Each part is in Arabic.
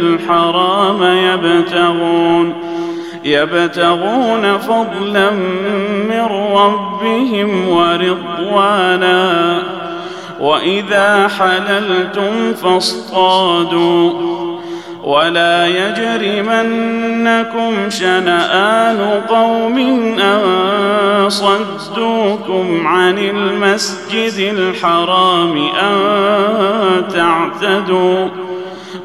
الحرام يبتغون يبتغون فضلا من ربهم ورضوانا وإذا حللتم فاصطادوا ولا يجرمنكم شنآن قوم أن صدوكم عن المسجد الحرام أن تعتدوا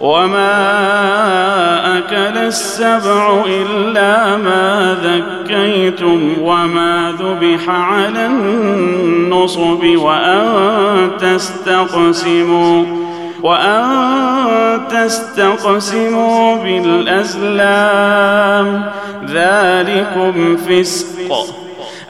وما أكل السبع إلا ما ذكيتم وما ذبح على النصب وأن تستقسموا وأن تستقسموا بالأزلام ذلكم فسق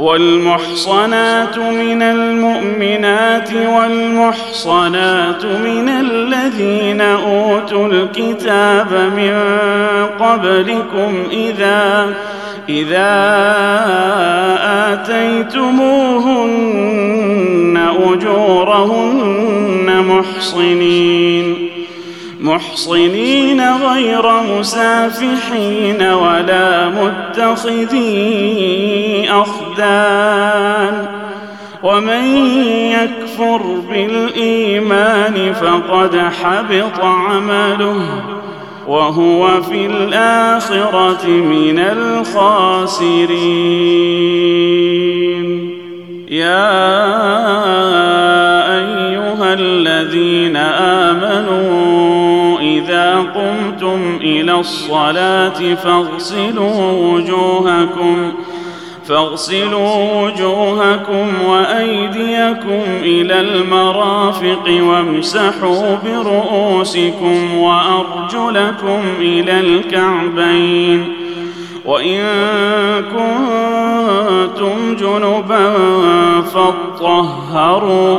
والمحصنات من المؤمنات والمحصنات من الذين أوتوا الكتاب من قبلكم إذا إذا آتيتموهن أجورهن محصنين. محصنين غير مسافحين ولا متخذي أخدان ومن يكفر بالإيمان فقد حبط عمله وهو في الآخرة من الخاسرين. يا أيها الذين آمنوا إذا قمتم إلى الصلاة فاغسلوا وجوهكم فاغسلوا وجوهكم وأيديكم إلى المرافق وامسحوا برؤوسكم وأرجلكم إلى الكعبين. وإن كنتم جنبا فاطهروا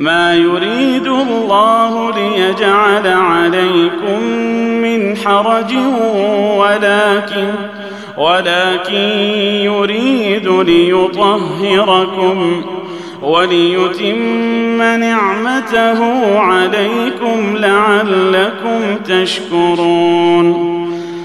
ما يريد الله ليجعل عليكم من حرج ولكن ولكن يريد ليطهركم وليتم نعمته عليكم لعلكم تشكرون.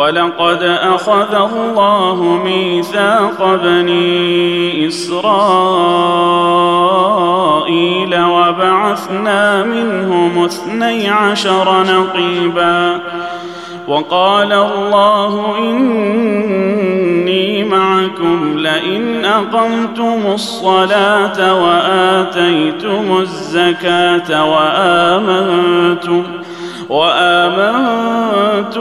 ولقد أخذ الله ميثاق بني إسرائيل وبعثنا منهم اثني عشر نقيبا وقال الله إني معكم لئن أقمتم الصلاة وآتيتم الزكاة وآمنتم وآمنتم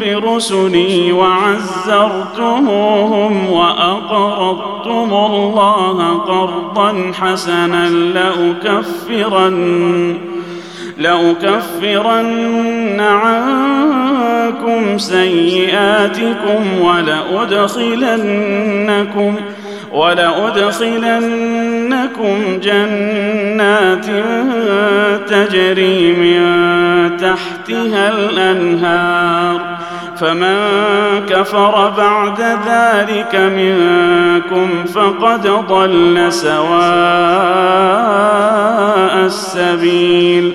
برسلي وعزرتموهم وأقرضتم الله قرضا حسنا لاكفرن لأكفرن عنكم سيئاتكم ولأدخلنكم ولأدخلنكم جنات تجري من تحت تحتها الأنهار. فمن كفر بعد ذلك منكم فقد ضل سواء السبيل.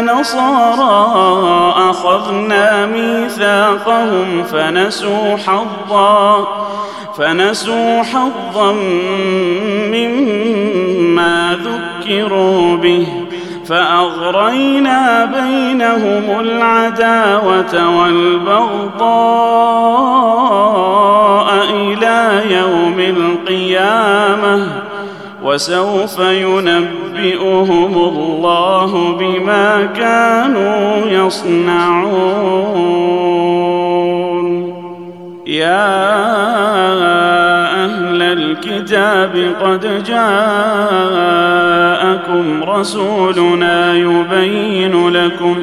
نصارى أخذنا ميثاقهم فنسوا حظا فنسوا حظا مما ذكروا به فأغرينا بينهم العداوة والبغضاء إلى يوم القيامة. وسوف ينبئهم الله بما كانوا يصنعون. يا الكتاب قد جاءكم رسولنا يبين لكم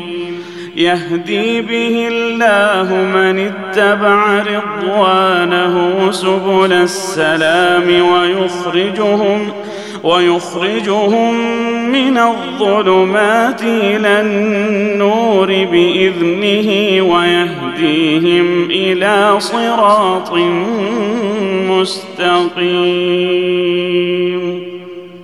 يهدي به الله من اتبع رضوانه سبل السلام ويخرجهم ويخرجهم من الظلمات إلى النور بإذنه ويهديهم إلى صراط مستقيم.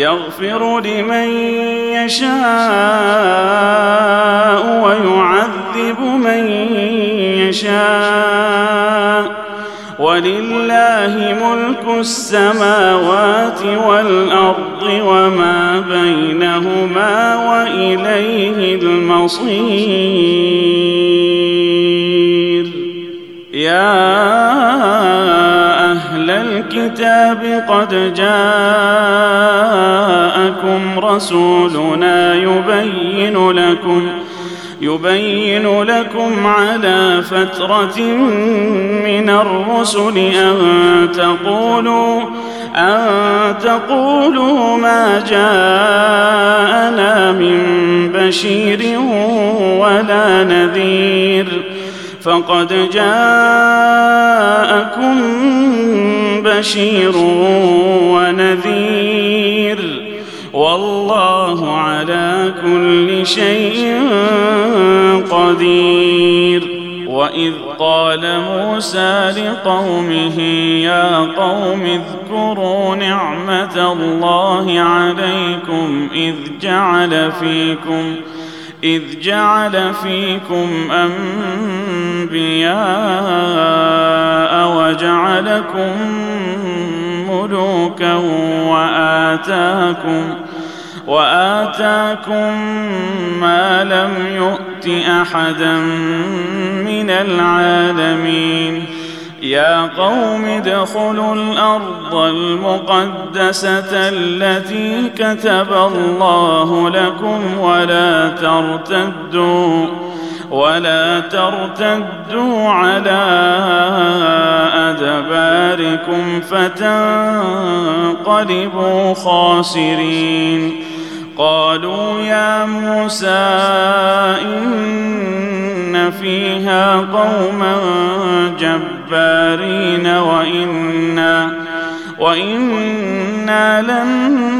يغفر لمن يشاء ويعذب من يشاء. ولله ملك السماوات والأرض وما بينهما وإليه المصير. يا أهل الكتاب قد جاءكم رسولنا يبين لكم يبين لكم على فترة من الرسل أن تقولوا أن تقولوا ما جاءنا من بشير ولا نذير. فقد جاءكم بشير ونذير. والله على كل شيء قدير. وإذ قال موسى لقومه يا قوم اذكروا نعمة الله عليكم إذ جعل فيكم إذ جعل فيكم أنبياء وجعلكم ملوكا وآتاكم وآتاكم ما لم يؤت أحدا من العالمين يا قوم ادخلوا الأرض المقدسة التي كتب الله لكم ولا ترتدوا ولا ترتدوا على أدباركم فتنقلبوا خاسرين. قالوا يا موسى إن فيها قوما جبارين وإنا وإنا لن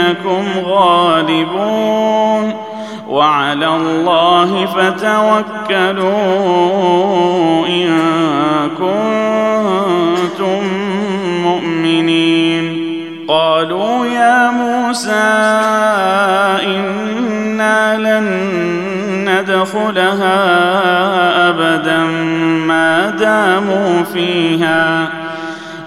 فانكم غالبون وعلى الله فتوكلوا إن كنتم مؤمنين. قالوا يا موسى إنا لن ندخلها ابدا ما داموا فيها.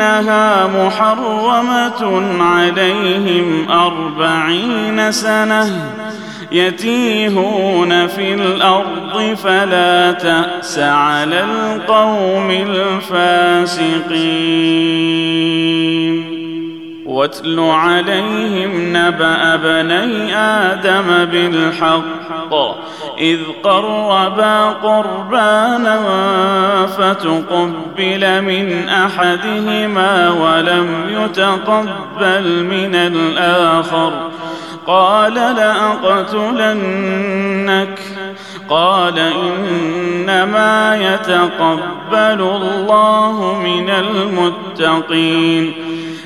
فانها محرمة عليهم أربعين سنة يتيهون في الأرض فلا تأس على القوم الفاسقين. واتل عليهم نبأ بني آدم بالحق. إذ قربا قربانا فتقبل من أحدهما ولم يتقبل من الآخر. قال لأقتلنك. قال إنما يتقبل الله من المتقين.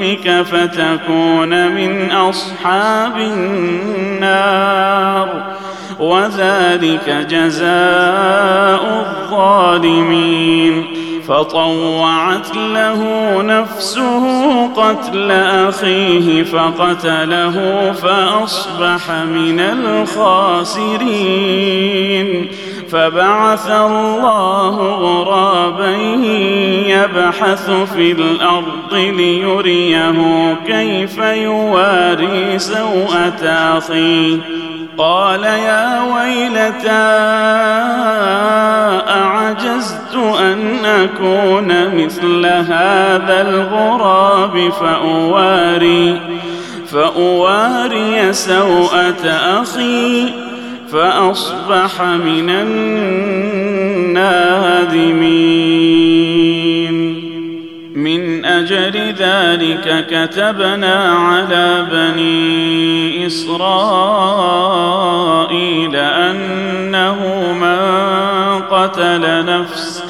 واثمك فتكون من أصحاب النار. وذلك جزاء الظالمين. فطوعت له نفسه قتل أخيه فقتله فأصبح من الخاسرين. فبعث الله غرابا يبحث في الأرض ليريه كيف يواري سوءة أخيه. قال يا ويلتى أعجزت أن أكون مثل هذا الغراب فأواري فأواري سوءة أخي. فأصبح من النادمين. من أجل ذلك كتبنا على بني إسرائيل أنه من قتل نفس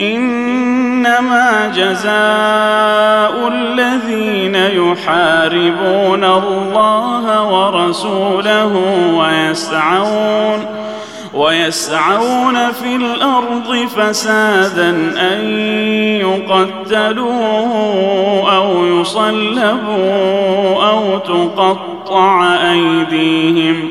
إنما جزاء الذين يحاربون الله ورسوله ويسعون ويسعون في الأرض فسادا أن يقتلوا أو يصلبوا أو تقطع أيديهم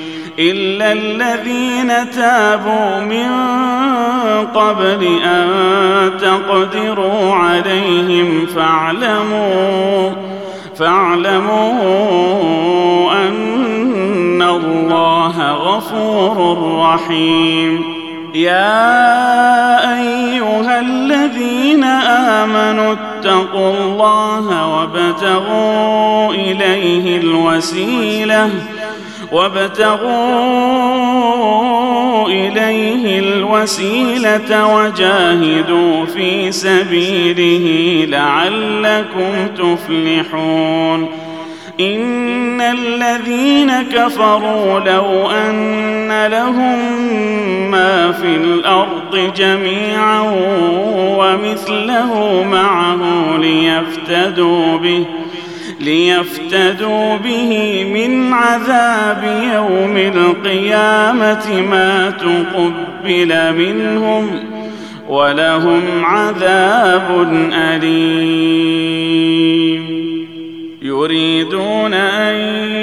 إلا الذين تابوا من قبل أن تقدروا عليهم فاعلموا فاعلموا أن الله غفور رحيم. يا أيها الذين آمنوا اتقوا الله وابتغوا إليه الوسيلة. وابتغوا إليه الوسيلة وجاهدوا في سبيله لعلكم تفلحون. إن الذين كفروا لو أن لهم ما في الأرض جميعا ومثله معه ليفتدوا به ليفتدوا به من عذاب يوم القيامة ما تقبل منهم ولهم عذاب أليم. يريدون أن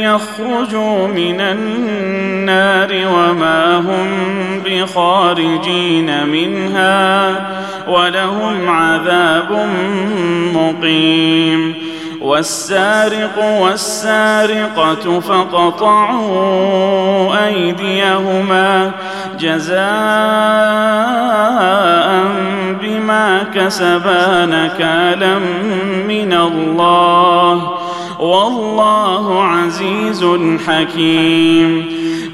يخرجوا من النار وما هم بخارجين منها ولهم عذاب مقيم. والسارق والسارقة فقطعوا أيديهما جزاء بما كسبا نكالا من الله. والله عزيز حكيم.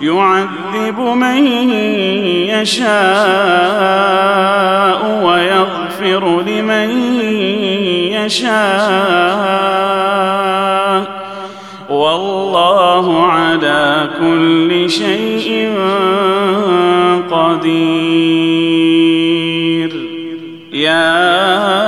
يعذب من يشاء ويغفر لمن يشاء. والله على كل شيء قدير. يا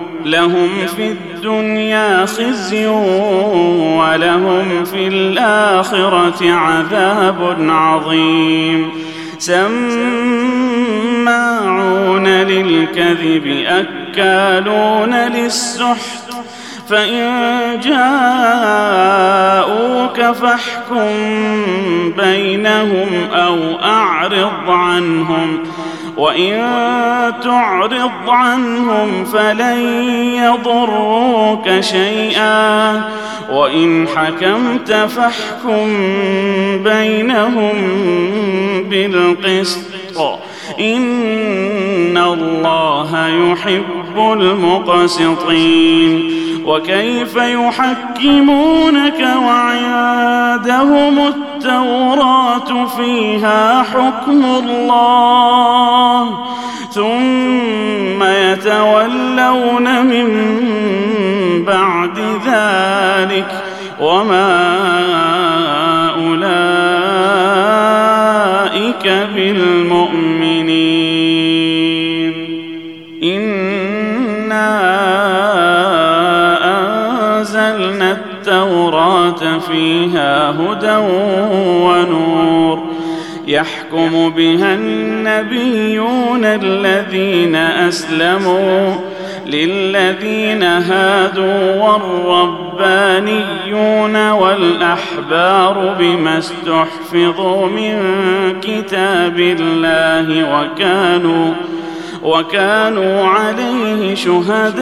لهم في الدنيا خزي ولهم في الآخرة عذاب عظيم. سماعون للكذب أكالون للسحت فإن جاءوك فاحكم بينهم أو أعرض عنهم. وإن تعرض عنهم فلن يضروك شيئا. وإن حكمت فاحكم بينهم بالقسط. إن الله يحب المقسطين. وكيف يحكمونك وعندهم التوراة فيها حكم الله ثم يتولون من بعد ذلك وما فيها هدى ونور. يحكم بها النبيون الذين أسلموا للذين هادوا والربانيون والأحبار بما استحفظوا من كتاب الله وكانوا وكانوا عليه شهداء.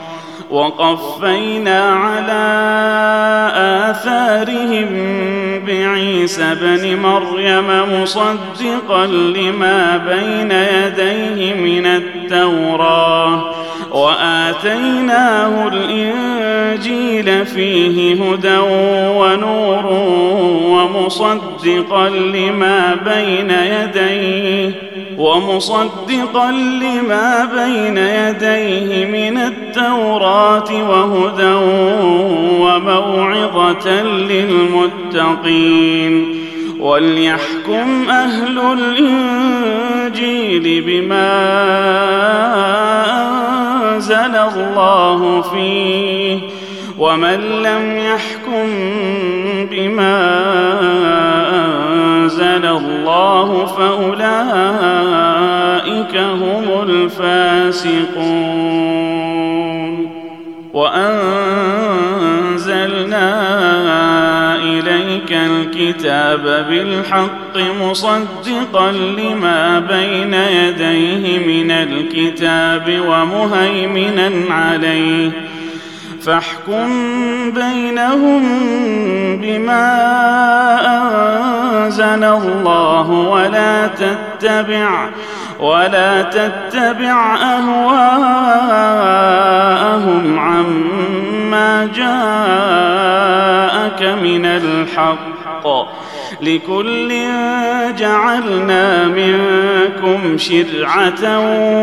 وقفينا على آثارهم بعيسى بن مريم مصدقا لما بين يديه من التوراة. وآتيناه الإنجيل فيه هدى ونور ومصدقا لما بين يديه ومصدقا لما بين يديه من التوراة وهدى وموعظة للمتقين. وليحكم أهل الإنجيل بما أنزل الله فيه ومن لم يحكم بما أنزل الله فأولئك هم الفاسقون. وانزلنا الكتاب بالحق مصدقا لما بين يديه من الكتاب ومهيمنا عليه. فاحكم بينهم بما أنزل الله ولا تتبع ولا تتبع أهواءهم عما جاءك من الحق لكل جعلنا منكم شرعة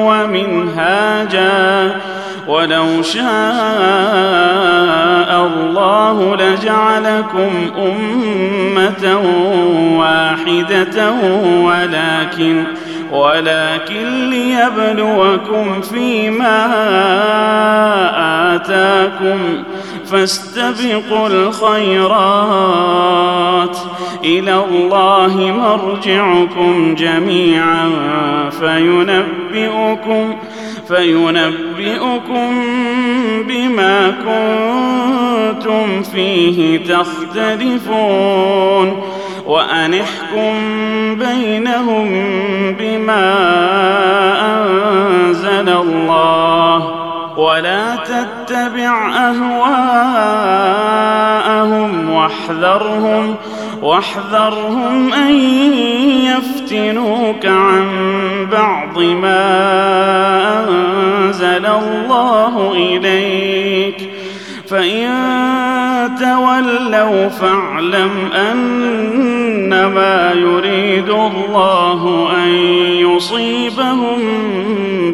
ومنهاجا ولو شاء الله لجعلكم أمة واحدة ولكن ولكن ليبلوكم فيما آتاكم فاستبقوا الخيرات. إلى الله مرجعكم جميعا فينبئكم فينبئكم بما كنتم فيه تختلفون. وأنحكم بينهم بما أنزل الله ولا تتبع أهواءهم واحذرهم واحذرهم أن يفتنوك عن بعض ما أنزل الله إليك فإن تولوا فاعلم أنما يريد الله أن يصيبهم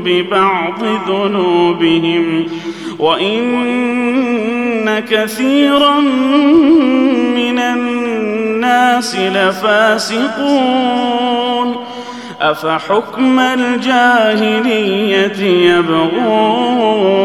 ببعض ذنوبهم وإن كثيرا من الناس لفاسقون أفحكم الجاهلية يبغون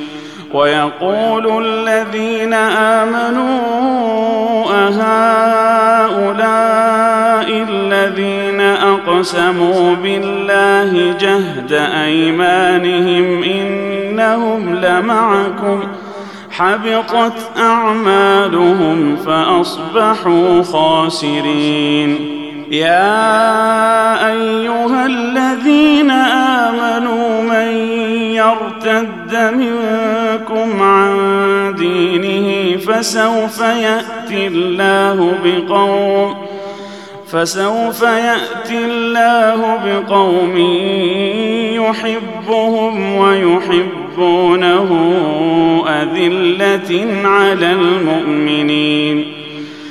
ويقول الذين آمنوا أهؤلاء الذين أقسموا بالله جهد أيمانهم إنهم لمعكم حبطت أعمالهم فأصبحوا خاسرين. يا أيها الذين آمنوا من يرتد منكم عن دينه فسوف يأتي الله بقوم فسوف يأتي الله بقوم يحبهم ويحبونه أذلة على المؤمنين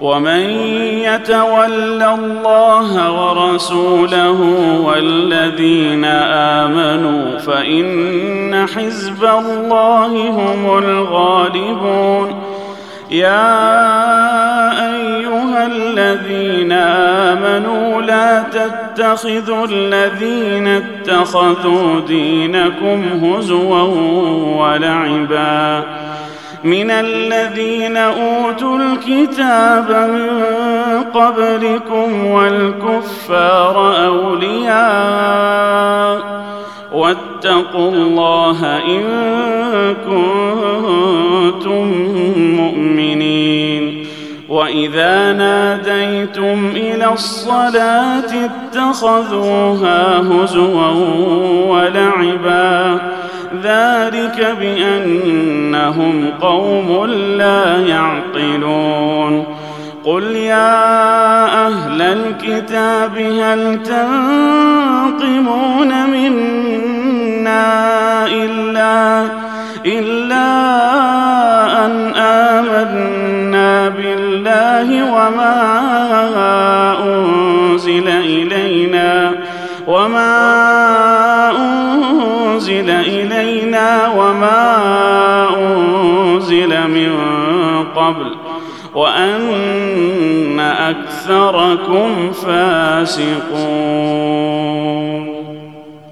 ومن يتول الله ورسوله والذين آمنوا فإن حزب الله هم الغالبون. يا أيها الذين آمنوا لا تتخذوا الذين اتخذوا دينكم هزوا ولعبا. من الذين أوتوا الكتاب من قبلكم والكفار أولياء واتقوا الله إن كنتم مؤمنين وإذا ناديتم إلى الصلاة اتخذوها هزوا ولعبا ذلك بأنهم قوم لا يعقلون. قل يا أهل الكتاب هل تنقمون منا إلا إلا أن آمنا بالله وما أنزل إلينا وما من قبل وأن أكثركم فاسقون.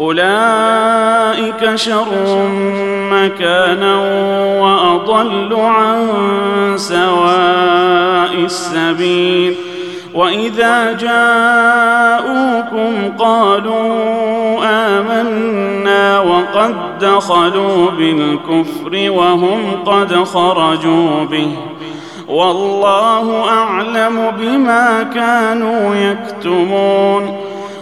أولئك شر مكانا وأضل عن سواء السبيل. وإذا جاءوكم قالوا آمنا وقد دخلوا بالكفر وهم قد خرجوا به. والله أعلم بما كانوا يكتمون.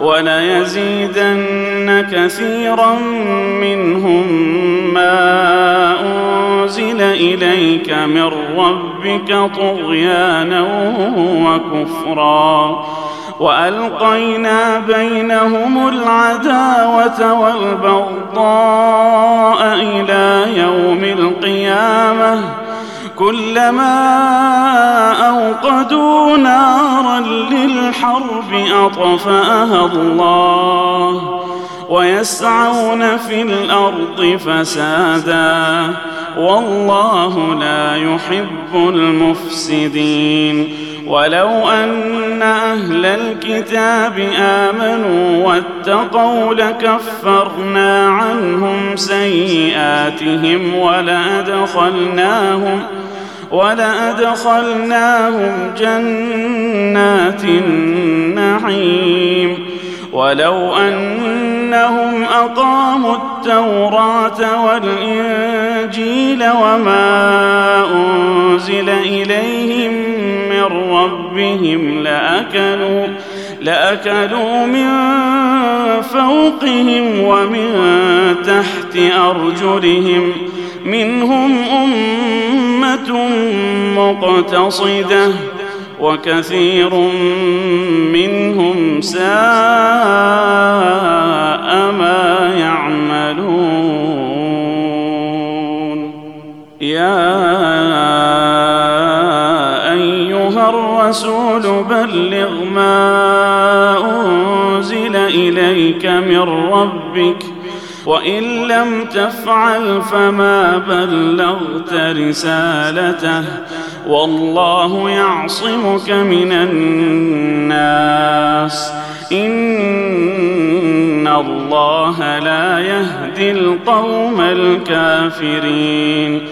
وليزيدن كثيرا منهم ما أنزل إليك من ربك طغيانا وكفرا. وألقينا بينهم العداوة والبغضاء إلى يوم القيامة. كلما أوقدوا نارا للحرب أطفأها الله ويسعون في الأرض فسادا والله لا يحب المفسدين ولو أن أهل الكتاب آمنوا واتقوا لكفرنا عنهم سيئاتهم ولأدخلناهم ولأدخلناهم جنات النعيم. ولو أنهم أقاموا التوراة والإنجيل وما أنزل إليهم من ربهم لأكلوا لأكلوا من فوقهم ومن تحت أرجلهم. منهم أمة مقتصدة وكثير منهم ساء ما يعملون. يا أيها الرسول بلغ ما أنزل إليك من ربك وإن لم تفعل فما بلغت رسالته والله يعصمك من الناس. إن الله لا يهدي القوم الكافرين.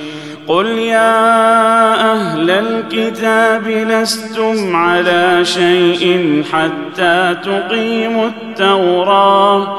قل يا أهل الكتاب لستم على شيء حتى تقيموا التوراة.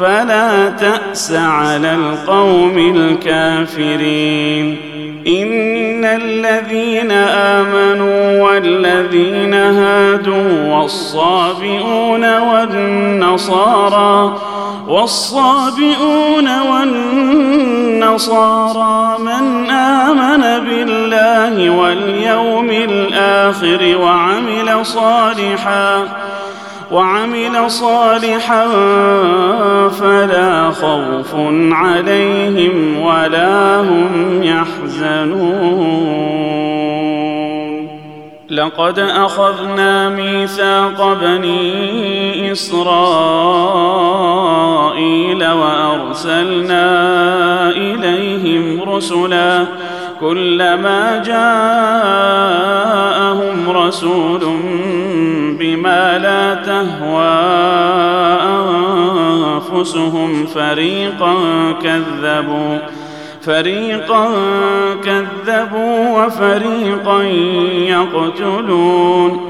فلا تأس على القوم الكافرين. إن الذين آمنوا والذين هادوا والصابئون والنصارى والصابئون والنصارى من آمن بالله واليوم الآخر وعمل صالحا وعمل صالحا فلا خوف عليهم ولا هم يحزنون. لقد أخذنا ميثاق بني إسرائيل وأرسلنا إليهم رسلا كلما جاءهم رسول بما لا تهوى أنفسهم فريقا كذبوا فريقا كذبوا وفريقا يقتلون.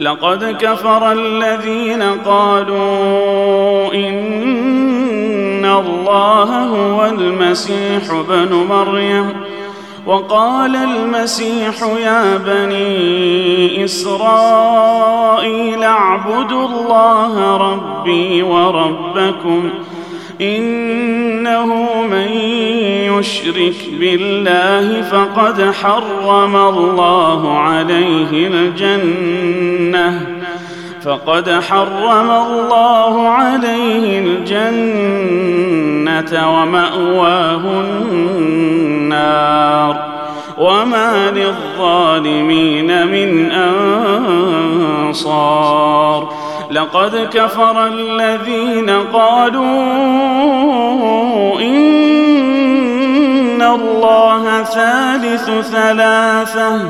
لقد كفر الذين قالوا إن الله هو المسيح ابن مريم. وقال المسيح يا بني إسرائيل اعبدوا الله ربي وربكم. إنه من يشرك بالله فقد حرم الله عليه الجنة. فقد حرم الله عليه الجنة ومأواه النار. وما للظالمين من أنصار. لقد كفر الذين قالوا إن الله ثالث ثلاثة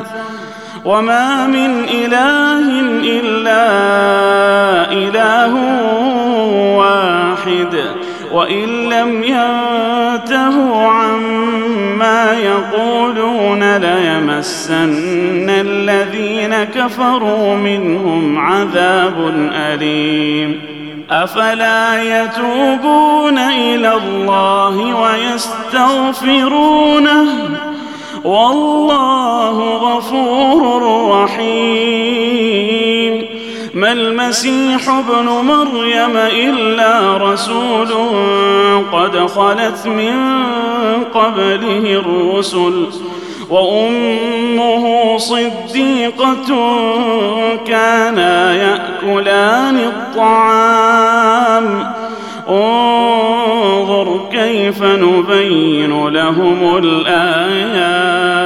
وما من إله إلا إله واحد وإن لم ينتهوا عما يقولون ليمسن الذين كفروا منهم عذاب أليم. أفلا يتوبون إلى الله ويستغفرونه؟ والله غفور رحيم. ما المسيح ابن مريم إلا رسول قد خلت من قبله الرسل وأمه صديقة كانا يأكلان الطعام. انظر كيف نبين لهم الآيات.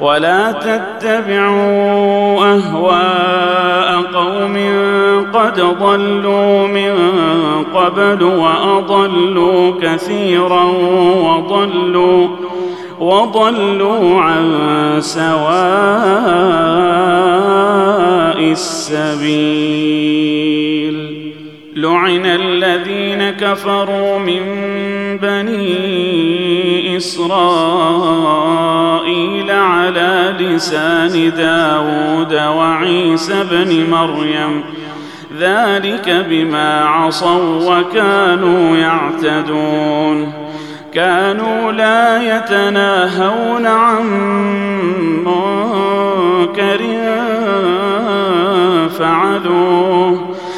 ولا تتبعوا أهواء قوم قد ضلوا من قبل وأضلوا كثيرا وضلوا وضلوا عن سواء السبيل. لعن الذين كفروا من بني إسرائيل على لسان داود وعيسى بن مريم. ذلك بما عصوا وكانوا يعتدون. كانوا لا يتناهون عن منكر فعلوه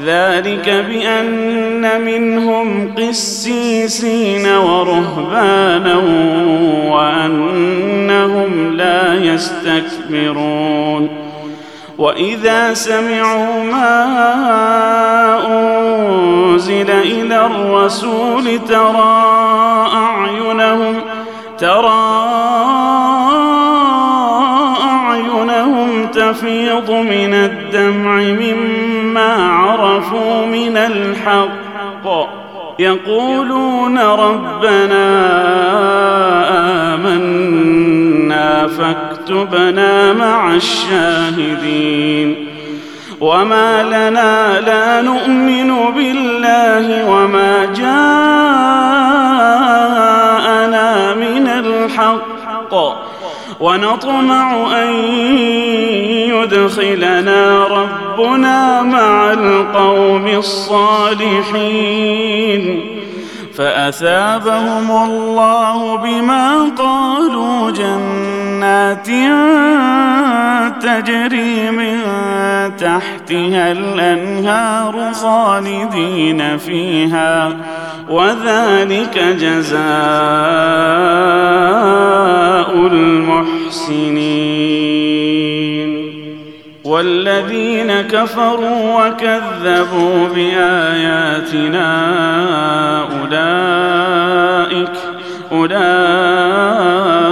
ذلك بأن منهم قسيسين ورهبانا وأنهم لا يستكبرون. وإذا سمعوا ما أنزل إلى الرسول ترى أعينهم ترى أعينهم تفيض من الدمع مما عرفوا من الحق. يقولون ربنا آمنا فاكتبنا مع الشاهدين. وما لنا لا نؤمن بالله وما جاءنا من الحق. ونطمع أن يدخلنا ربنا مع القوم الصالحين. فأثابهم الله بما قالوا جنات تجري من تحتها الأنهار خالدين فيها وذلك جزاء المحسنين. والذين كفروا وكذبوا بآياتنا أولئك أولئك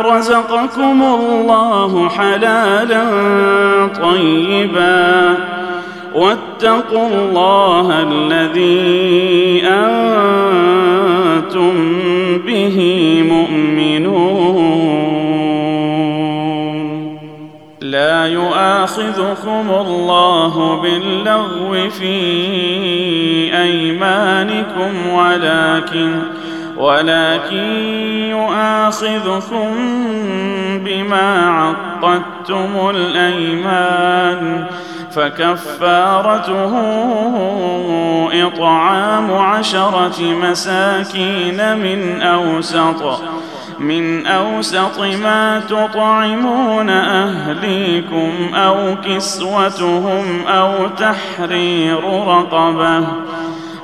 رزقكم الله حلالا طيبا واتقوا الله الذي أنتم به مؤمنون لا يؤاخذكم الله باللغو في ايمانكم ولكن ولكن يؤاخذكم بما عقدتم الأيمان فكفارته إطعام عشرة مساكين من أوسط من أوسط ما تطعمون أهليكم أو كسوتهم أو تحرير رقبة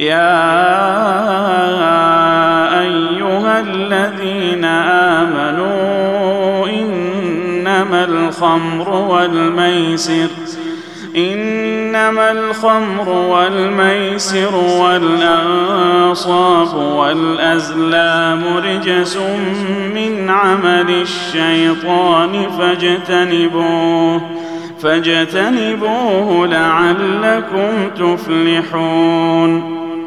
يا أيها الذين آمنوا إنما الخمر والميسر إنما الخمر والميسر والأنصاب والأزلام رجس من عمل الشيطان فاجتنبوه فاجتنبوه لعلكم تفلحون.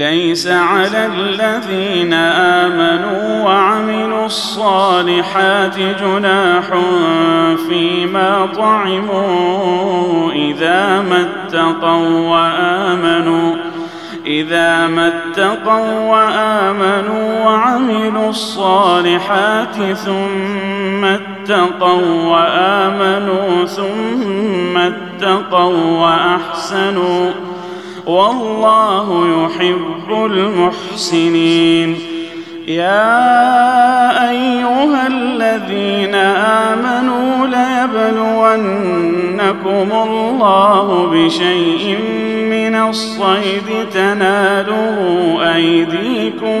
ليس على الذين آمنوا وعملوا الصالحات جناح فيما طعموا إذا ما اتقوا وآمنوا إذا ما اتقوا وآمنوا وعملوا الصالحات ثم اتقوا وآمنوا ثم اتقوا وأحسنوا والله يحب المحسنين. يا أيها الذين آمنوا ليبلونكم الله بشيء من الصيد. تناله أيديكم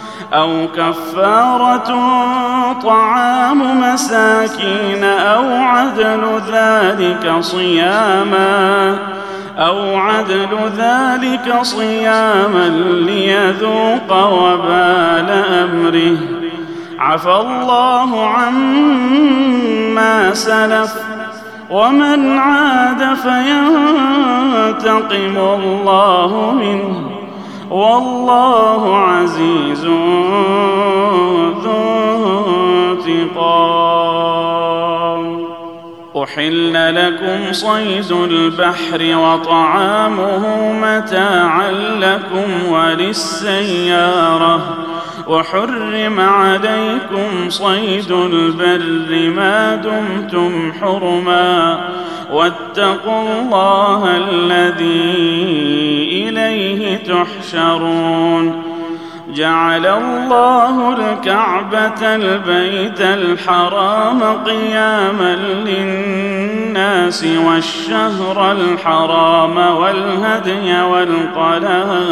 أو كفارة طعام مساكين أو عدل ذلك صياما أو عدل ذلك صياما ليذوق وبال أمره. عفى الله عما سلف ومن عاد فينتقم الله منه. والله عزيز ذو انتقام. أحل لكم صيد البحر وطعامه متاعا لكم وللسيارة. وحرم عليكم صيد البر ما دمتم حرما واتقوا الله الذي إليه تحشرون جعل الله الكعبة البيت الحرام قياما للناس والشهر الحرام والهدي والقلائد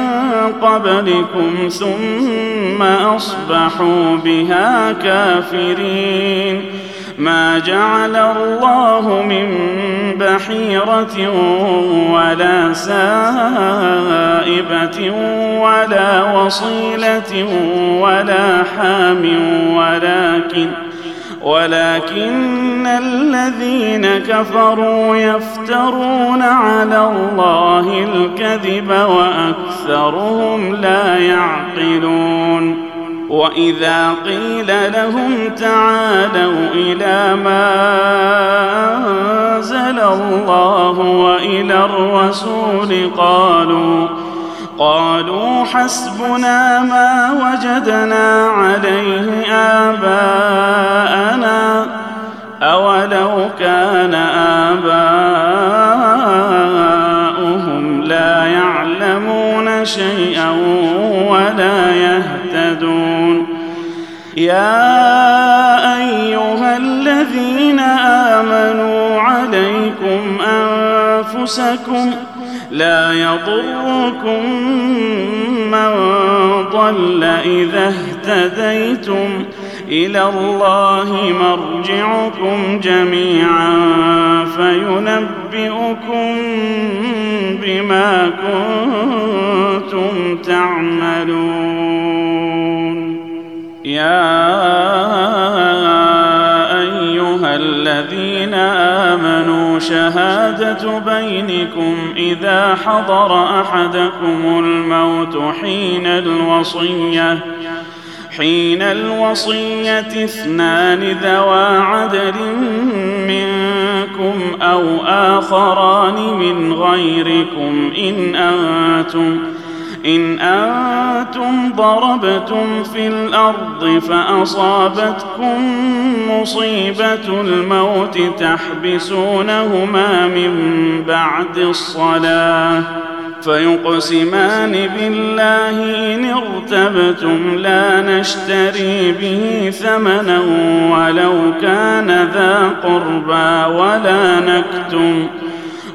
قبلكم ثم أصبحوا بها كافرين. ما جعل الله من بحيرة ولا سائبة ولا وصيلة ولا حام ولكن ولكن الذين كفروا يفترون على الله الكذب وأكثرهم لا يعقلون وإذا قيل لهم تعالوا إلى ما أنزل الله وإلى الرسول قالوا قالوا حسبنا ما وجدنا عليه آباءنا أولو كان آباؤهم لا يعلمون شيئا ولا يهتدون. يا أيها الذين آمنوا عليكم أنفسكم لا يضركم من ضل إذا اهتديتم. إلى الله مرجعكم جميعا فينبئكم بما كنتم تعملون. يا شهادة بينكم إذا حضر أحدكم الموت حين الوصية حين الوصية اثنان ذوا عدل منكم أو آخران من غيركم إن أنتم إن أنتم ضربتم في الأرض فأصابتكم مصيبة الموت تحبسونهما من بعد الصلاة فيقسمان بالله إن ارتبتم لا نشتري به ثمنا ولو كان ذا قربى ولا نكتم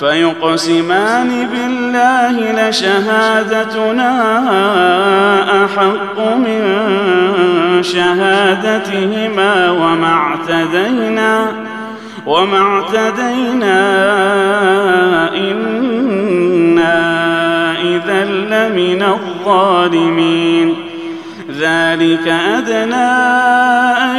فيقسمان بالله لشهادتنا أحق من شهادتهما وما اعتدينا وما اعتدينا إنا إذا لمن الظالمين. ذلك أدنى أن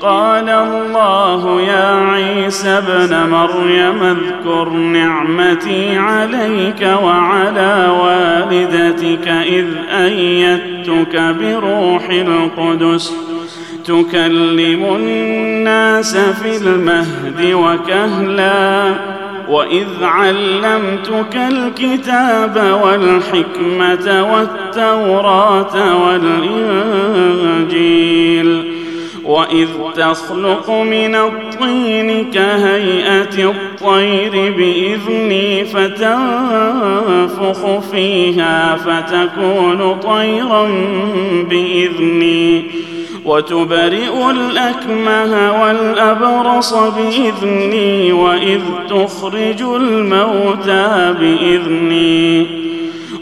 قال الله يا عيسى ابن مريم اذكر نعمتي عليك وعلى والدتك إذ أيدتك بروح القدس. تكلم الناس في المهد وكهلا وإذ علمتك الكتاب والحكمة والتوراة والإنجيل. وإذ تخلق من الطين كهيئة الطير بإذني فتنفخ فيها فتكون طيرا بإذني. وتبرئ الأكمه والأبرص بإذني وإذ تخرج الموتى بإذني.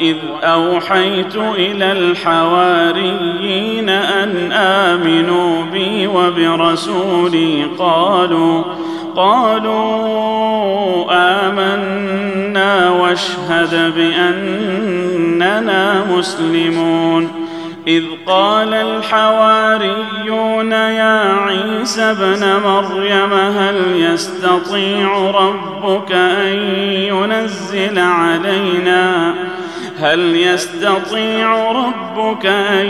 واذ أوحيت إلى الحواريين أن آمنوا بي وبرسولي قالوا قالوا آمنا واشهد بأننا مسلمون إذ قال الحواريون يا عيسى ابن مريم هل يستطيع ربك أن ينزل علينا هل يستطيع ربك أن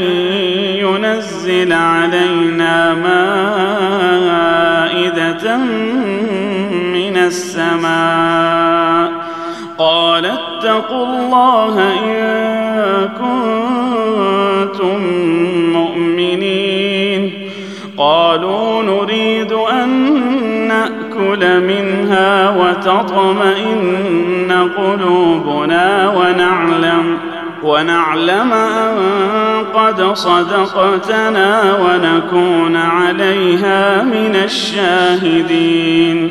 ينزل علينا مائدة من السماء؟ قال اتقوا الله إن كنتم مؤمنين. قالوا نريد أن نأكل منها وتطمئن قلوبنا ونعلم ونعلم أن قد صدقتنا ونكون عليها من الشاهدين.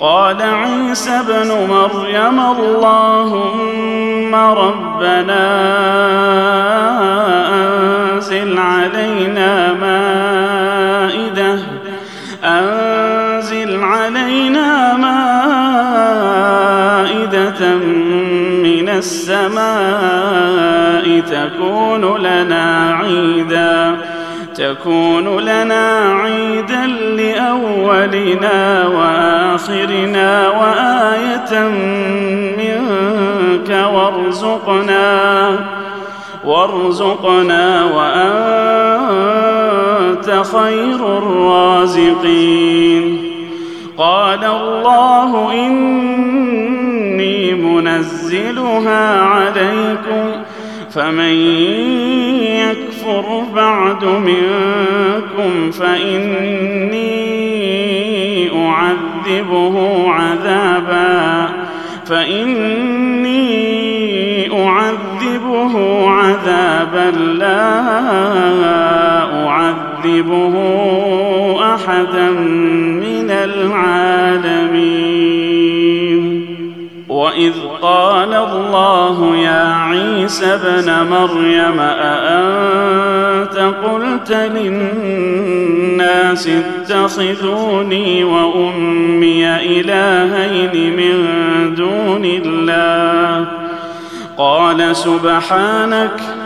قال عيسى ابن مريم اللهم ربنا أنزل علينا مائدة انزل علينا مائدة من السماء تكون لنا عيدا تكون لنا عيدا لأولنا وآخرنا وآية منك وارزقنا وارزقنا وأنت خير الرازقين. قال الله إني منزلها عليكم فمن يكفر بعد منكم فإني أعذبه عذابا فإني أعذبه عذابا لا اعذبه أحدا من العالمين. وإذ قال الله يا عيسى ابن مريم أأنت قلت للناس اتخذوني وأمي إلهين من دون الله؟ قال سبحانك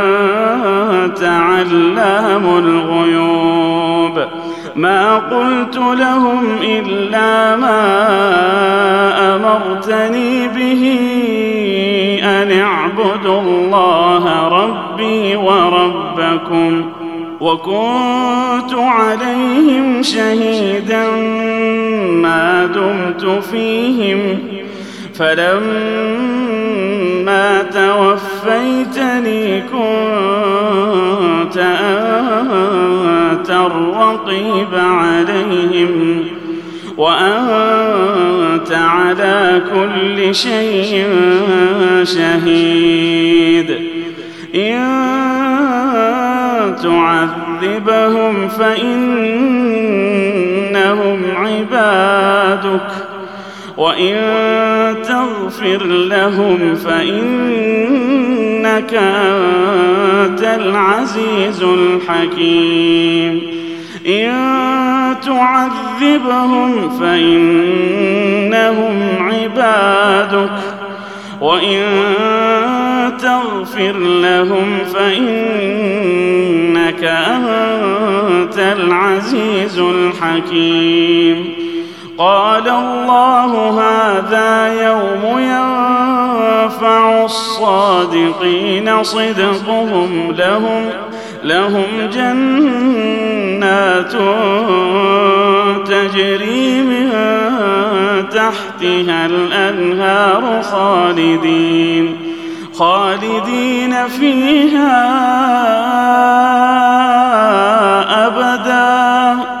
علام الغيوب. ما قلت لهم إلا ما أمرتني به أن اعبدوا الله ربي وربكم. وكنت عليهم شهيدا ما دمت فيهم. فلما توفيتني كنت أنت الرقيب عليهم وأنت على كل شيء شهيد. إن تعذبهم فإنهم عبادك وإن تغفر لهم فانك أنت العزيز الحكيم. إن تعذبهم فإنهم عبادك. وإن تغفر لهم فإنك أنت العزيز الحكيم. قال الله هذا يوم ينفع الصادقين صدقهم لهم لهم جنات تجري من تحتها الأنهار خالدين خالدين فيها ابدا.